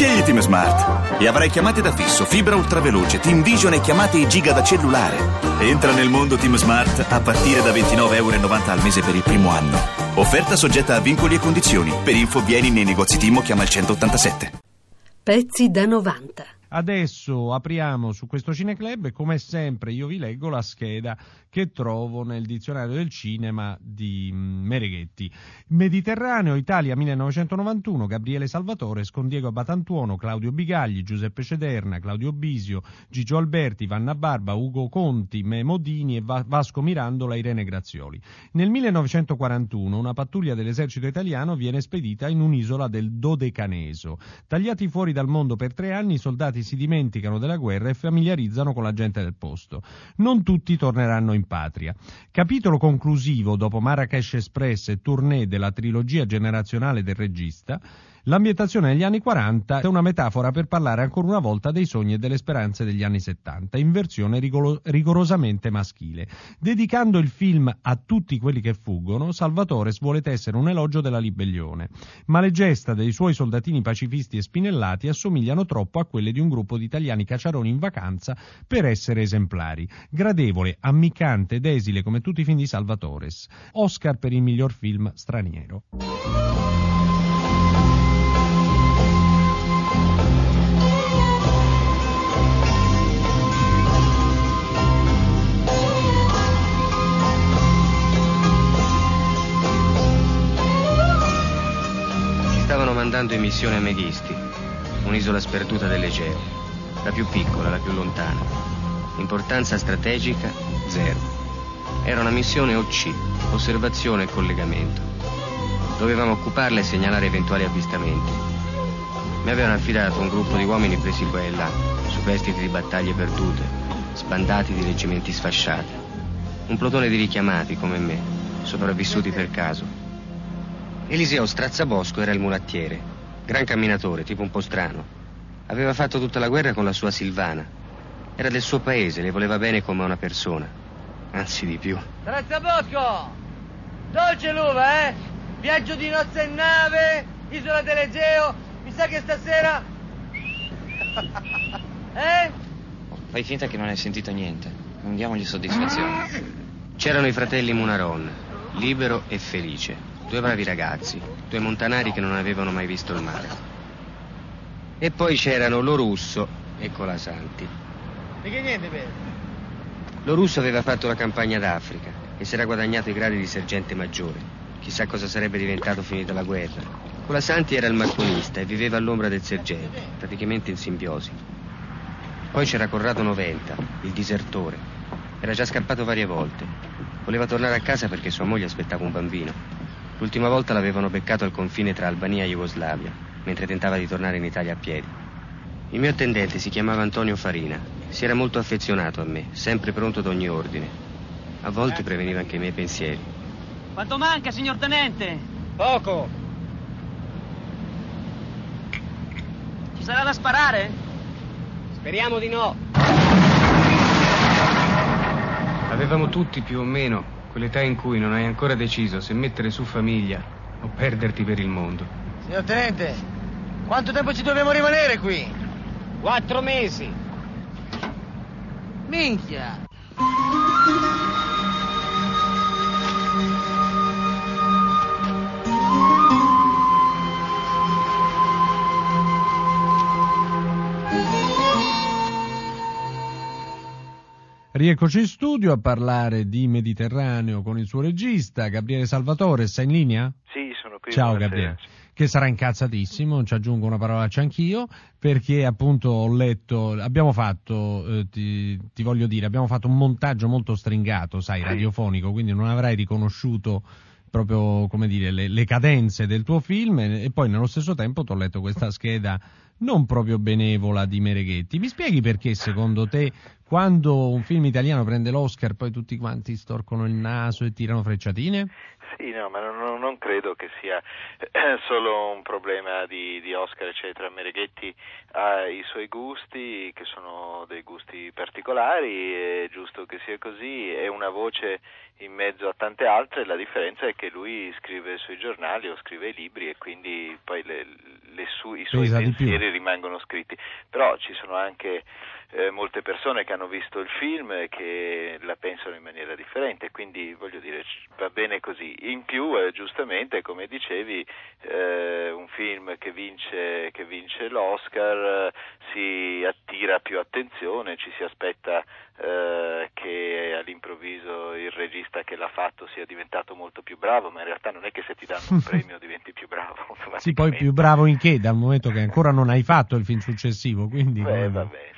Scegli Team Smart e avrai chiamate da fisso, fibra ultraveloce, Team Vision e chiamate giga da cellulare. Entra nel mondo Team Smart a partire da 29,90 euro al mese per il primo anno. Offerta soggetta a vincoli e condizioni. Per info vieni nei negozi Team o chiama il 187. Pezzi da 90. Adesso apriamo su questo Cineclub e come sempre io vi leggo la scheda che trovo nel dizionario del cinema di mm, Mereghetti. Mediterraneo, Italia 1991, Gabriele Salvatore, con Diego Batantuono, Claudio Bigagli, Giuseppe Cederna, Claudio Bisio, Gigio Alberti, Vanna Barba, Ugo Conti, Memo Dini e Vasco Mirandola, Irene Grazioli. Nel 1941 una pattuglia dell'esercito italiano viene spedita in un'isola del Dodecaneso. Tagliati fuori dal mondo per tre anni, i soldati si dimenticano della guerra e familiarizzano con la gente del posto. Non tutti torneranno in patria. Capitolo conclusivo dopo Marrakesh Express e tournée della trilogia generazionale del regista, L'ambientazione negli anni 40 è una metafora per parlare ancora una volta dei sogni e delle speranze degli anni 70, in versione rigolo- rigorosamente maschile. Dedicando il film a tutti quelli che fuggono, Salvatore vuole essere un elogio della ribellione, ma le gesta dei suoi soldatini pacifisti e spinellati assomigliano troppo a quelle di un gruppo di italiani cacciaroni in vacanza per essere esemplari. Gradevole, ammiccante ed esile come tutti i film di Salvatore. Oscar per il miglior film straniero. mandando in missione a Meghisti, un'isola sperduta dell'Egeo, la più piccola, la più lontana. Importanza strategica, zero. Era una missione OC, osservazione e collegamento. Dovevamo occuparla e segnalare eventuali avvistamenti. Mi avevano affidato un gruppo di uomini presi qua e là, superstiti di battaglie perdute, sbandati di reggimenti sfasciati. Un plotone di richiamati come me, sopravvissuti per caso, Eliseo Strazzabosco era il mulattiere, gran camminatore, tipo un po' strano. Aveva fatto tutta la guerra con la sua Silvana. Era del suo paese, le voleva bene come una persona. Anzi di più. Strazzabosco! Dolce l'uva, eh? Viaggio di nozze in nave, isola dell'Egeo. Mi sa che stasera... eh? Fai finta che non hai sentito niente. Non diamogli soddisfazione. C'erano i fratelli Munaron, libero e felice. Due bravi ragazzi, due montanari che non avevano mai visto il mare. E poi c'erano lo russo e Colasanti. Che niente, vero? Lo russo aveva fatto la campagna d'Africa e si era guadagnato i gradi di sergente maggiore. Chissà cosa sarebbe diventato finita la guerra. Colasanti era il macchinista e viveva all'ombra del sergente, praticamente in simbiosi. Poi c'era Corrado Noventa, il disertore. Era già scappato varie volte. Voleva tornare a casa perché sua moglie aspettava un bambino. L'ultima volta l'avevano beccato al confine tra Albania e Jugoslavia, mentre tentava di tornare in Italia a piedi. Il mio attendente si chiamava Antonio Farina. Si era molto affezionato a me, sempre pronto ad ogni ordine. A volte preveniva anche i miei pensieri. Quanto manca, signor tenente? Poco. Ci sarà da sparare? Speriamo di no. Avevamo tutti più o meno quell'età in cui non hai ancora deciso se mettere su famiglia o perderti per il mondo. Signor Tenente, quanto tempo ci dobbiamo rimanere qui? Quattro mesi. Minchia! Rieccoci in studio a parlare di Mediterraneo con il suo regista Gabriele Salvatore. Sei in linea? Sì, sono qui. Ciao Gabriele. Che sarà incazzatissimo, ci aggiungo una parolaccia anch'io, perché appunto ho letto, abbiamo fatto, eh, ti, ti, voglio dire, abbiamo fatto un montaggio molto stringato, sai, radiofonico, quindi non avrai riconosciuto proprio, come dire, le, le cadenze del tuo film e poi nello stesso tempo ti ho letto questa scheda non proprio benevola di Mereghetti. Mi spieghi perché secondo te quando un film italiano prende l'Oscar poi tutti quanti storcono il naso e tirano frecciatine? Sì, no, ma non, non credo che sia eh, solo un problema di, di, Oscar, eccetera. Mereghetti ha i suoi gusti, che sono dei gusti particolari, è giusto che sia così, è una voce in mezzo a tante altre, la differenza è che lui scrive sui giornali o scrive libri e quindi poi le, su- i suoi pensieri più. rimangono scritti. Però ci sono anche eh, molte persone che hanno visto il film e che la pensano in maniera differente, quindi voglio dire va bene così. In più, eh, giustamente, come dicevi, eh, un film che vince, che vince l'Oscar si attira più attenzione, ci si aspetta eh, che all'improvviso il regista che l'ha fatto sia diventato molto più bravo, ma in realtà non è che se ti danno un premio diventi più bravo. Sì, poi più bravo in che, dal momento che ancora non hai fatto il film successivo, quindi... Beh, vabbè,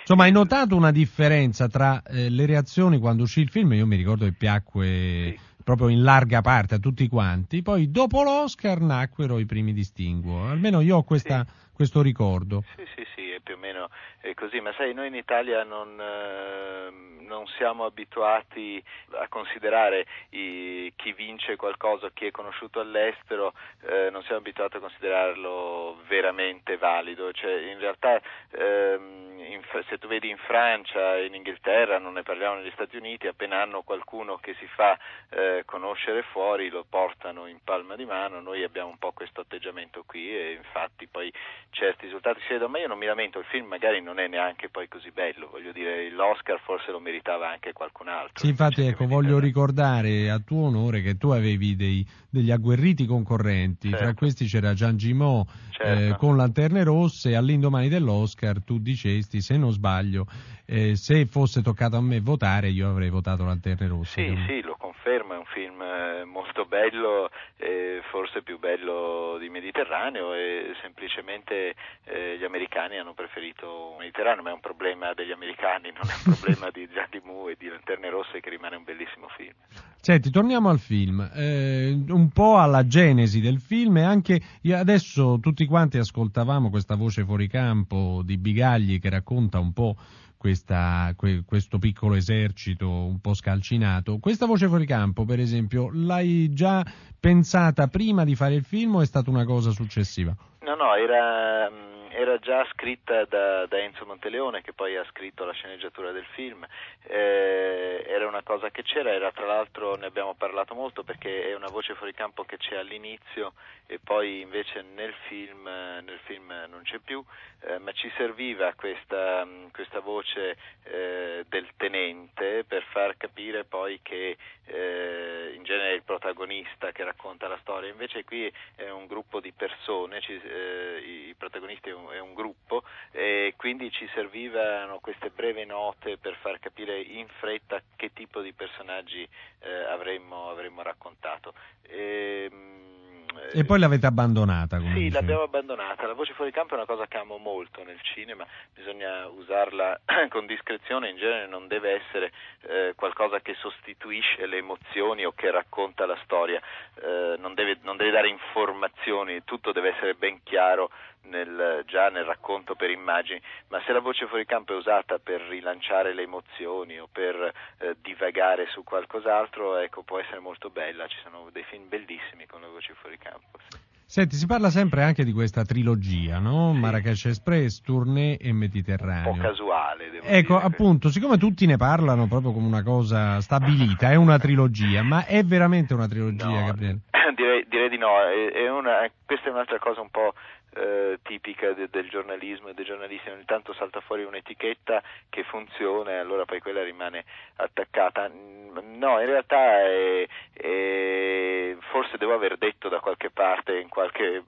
insomma, hai notato una differenza tra eh, le reazioni quando uscì il film? Io mi ricordo che piacque Sì. proprio in larga parte a tutti quanti, poi dopo l'Oscar nacquero i primi distinguo, almeno io ho questa- questo ricordo. Sì, sì, sì, è più o meno così, ma sai, noi in Italia non, eh, non siamo abituati a considerare i- chi vince qualcosa, chi è conosciuto all'estero, eh, non siamo abituati a considerarlo veramente valido, cioè in realtà ehm, in se tu vedi in Francia, in Inghilterra, non ne parliamo negli Stati Uniti, appena hanno qualcuno che si fa eh, conoscere fuori lo portano in palma di mano, noi abbiamo un po' questo atteggiamento qui e infatti poi certi risultati si vedono, ma io non mi lamento, il film magari non è neanche poi così bello, voglio dire l'Oscar forse lo meritava anche qualcun altro. Sì, infatti, invece ecco, voglio meritava- ricordare a tuo onore che tu avevi dei- degli agguerriti concorrenti, Certo. tra questi c'era Gian Gimò Certo. eh, con Lanterne Rosse all'indomani dell'Oscar tu dicesti, se non sbaglio, eh, se fosse toccato a me votare io avrei votato Lanterne Rosse. Sì, sì, lo confermo, è un film eh, molto bello, eh, forse più bello di Mediterraneo e semplicemente eh, gli americani hanno preferito Mediterraneo, ma è un problema degli americani, non è un problema di Gianni Mu e di Lanterne Rosse che rimane un bellissimo film. Senti, torniamo al film, eh, un po' alla genesi del film e anche adesso tutti quanti ascoltavamo questa voce fuori campo di Bigagli che racconta un po' questa- que- questo piccolo esercito un po' scalcinato. Questa voce fuori campo, per esempio, l'hai già pensata prima di fare il film o è stata una cosa successiva? No, no, era, era già scritta da, da Enzo Monteleone che poi ha scritto la sceneggiatura del film, Eh, era una cosa che c'era, era tra l'altro ne abbiamo parlato molto perché è una voce fuori campo che c'è all'inizio e poi invece nel film, eh, nel film non c'è più, eh, ma ci serviva questa, questa voce eh, del tenente per far capire poi che eh, in genere è il protagonista che racconta la storia, invece qui è un gruppo di persone, ci- eh, i, protagonisti è è un gruppo e quindi ci servivano queste brevi note per far capire in fretta che tipo di personaggi eh, avremmo, avremmo raccontato. Ehm, E poi l'avete abbandonata, sì, dicevi. l'abbiamo abbandonata. La voce fuori campo è una cosa che amo molto nel cinema, bisogna usarla con discrezione, in genere non deve essere eh, qualcosa che sostituisce le emozioni o che racconta la storia, Eh, non, deve, non deve dare informazioni, tutto deve essere ben chiaro nel- già nel racconto per immagini, ma se la voce fuori campo è usata per rilanciare le emozioni o per eh, divagare su qualcos'altro, ecco, può essere molto bella, ci sono dei film bellissimi con le voci fuori campo. sì. Senti, si parla sempre anche di questa trilogia, no? Marrakesh Express, Tournée e un Mediterraneo. po' casuale. Devo Ecco, dire. appunto, siccome tutti ne parlano proprio come una cosa stabilita, è una trilogia, ma è veramente una trilogia, No, Gabriele? direi, direi di no, è, è una- questa è un'altra cosa un po' eh, tipica de- del giornalismo e dei giornalisti, ogni tanto salta fuori un'etichetta che funziona e allora poi quella rimane attaccata. Mm, No, in realtà è- è- forse devo aver detto da qualche parte, in qualche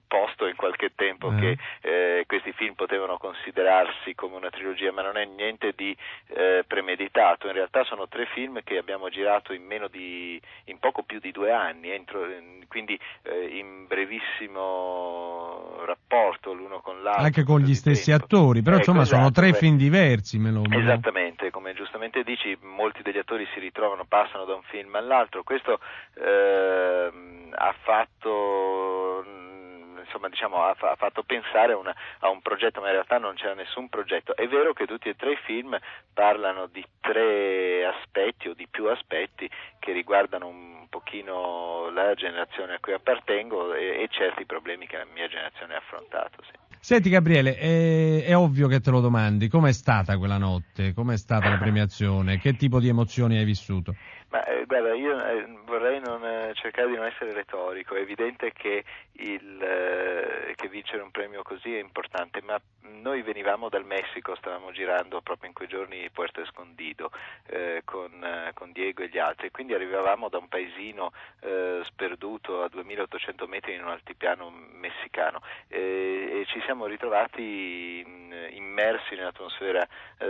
posto, in qualche tempo, Eh. che eh, questi film potevano considerarsi come una trilogia, ma non è niente di eh, premeditato. In realtà sono tre film che abbiamo girato in meno di in poco più di due anni, entro- quindi eh, in brevissimo rapporto l'uno con l'altro. Anche con gli stessi tempo. attori, però insomma sono esatto, tre beh. film diversi, me lo me lo- Esattamente, come giustamente dici, molti degli attori si ritrovano, passano da un film all'altro. Questo ehm, ha fatto mm, insomma diciamo ha, ha fatto pensare a, una- a un progetto, ma in realtà non c'era nessun progetto. È vero che tutti e tre i film parlano di tre aspetti o di più aspetti che riguardano un pochino la generazione a cui appartengo e, e certi problemi che la mia generazione ha affrontato. Sì. Senti Gabriele, è, è ovvio che te lo domandi, com'è stata quella notte? Com'è stata la premiazione? Che tipo di emozioni hai vissuto? Ma eh, guarda, io eh, vorrei non, eh, cercare di non essere retorico, è evidente che, il, eh, che, vincere un premio così è importante, ma noi venivamo dal Messico, stavamo girando proprio in quei giorni Puerto Escondido eh, con, eh, con, Diego e gli altri, quindi arrivavamo da un paesino sperduto a 2800 metri in un altipiano messicano e ci siamo ritrovati in, immersi nell'atmosfera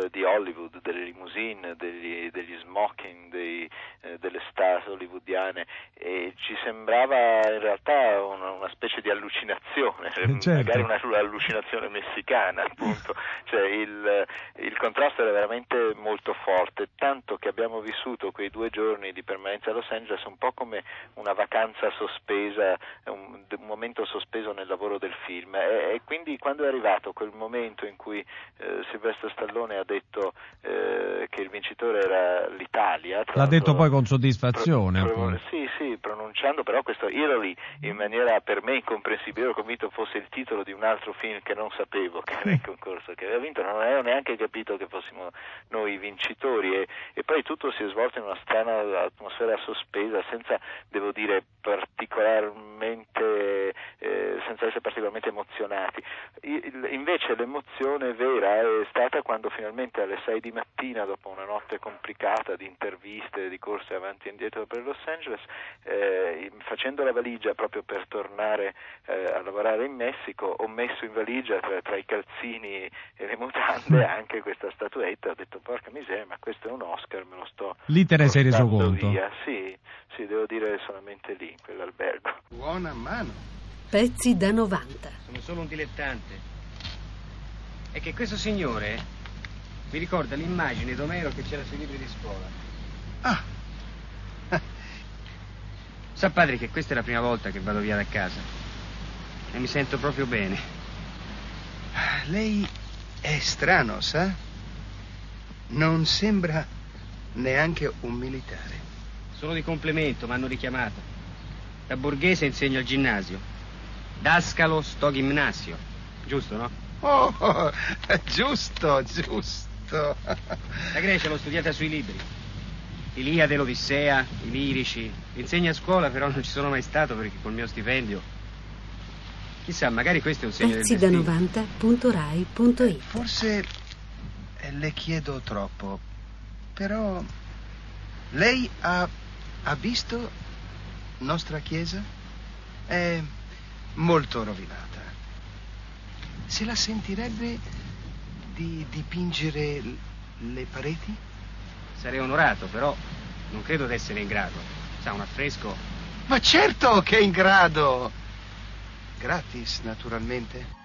di Hollywood, delle limousine, degli, degli smoking, dei, eh, delle star hollywoodiane e ci sembrava in realtà una, una specie di allucinazione, eh, certo. magari una, allucinazione messicana appunto, cioè il, il, contrasto era veramente molto forte, tanto che abbiamo vissuto quei due giorni di permanenza a Los Angeles un po' come una vacanza sospesa, un, un momento sospeso nel lavoro del film. E, e, quindi quando è arrivato quel momento in cui eh, Silvestro Stallone ha detto eh, che il vincitore era l'Italia, l'ha detto poi con soddisfazione. Pro, pro, sì, sì, pronunciando però questo Italy in maniera per me incomprensibile, ero convinto fosse il titolo di un altro film che non sapevo era in concorso, che aveva vinto, non avevo neanche capito che fossimo noi i vincitori e, e poi tutto si è svolto in una strana atmosfera sospesa, senza, devo dire, particolarmente, eh, senza essere particolarmente emozionati. Invece l'emozione vera è stata quando finalmente alle 6 di mattina, dopo una notte complicata di interviste, di corse avanti e indietro per Los Angeles, eh, facendo la valigia proprio per tornare eh, a lavorare in Messico, ho messo in valigia tra, tra, i calzini e le mutande anche questa statuetta, ho detto porca miseria, ma questo è un Oscar, me lo sto... Lì te ne sei reso conto? Via. Sì, sì, devo dire solamente lì, in quell'albergo. Buona mano. Pezzi da 90. Sono solo un dilettante. È che questo signore mi ricorda l'immagine d'Omero che c'era sui libri di scuola. Ah. Sa padre che questa è la prima volta che vado via da casa. E mi sento proprio bene. Lei è strano, sa? Non sembra neanche un militare. Solo di complemento, mi hanno richiamato. Da borghese insegno al ginnasio. Dascalo sto gimnasio. Giusto, no? Oh, giusto, giusto. La Grecia l'ho studiata sui libri. Iliade, l'Odissea, i lirici. Insegna a scuola, però non ci sono mai stato perché col mio stipendio. Chissà, magari questo è un segno Pezzi del da 90.rai.it Forse eh, le chiedo troppo, però lei ha, ha visto nostra chiesa? È molto rovinata. Se la sentirebbe di dipingere le pareti? Sarei onorato, però non credo di essere in grado. Sa, un affresco. Ma certo che è in grado! Gratis, naturalmente.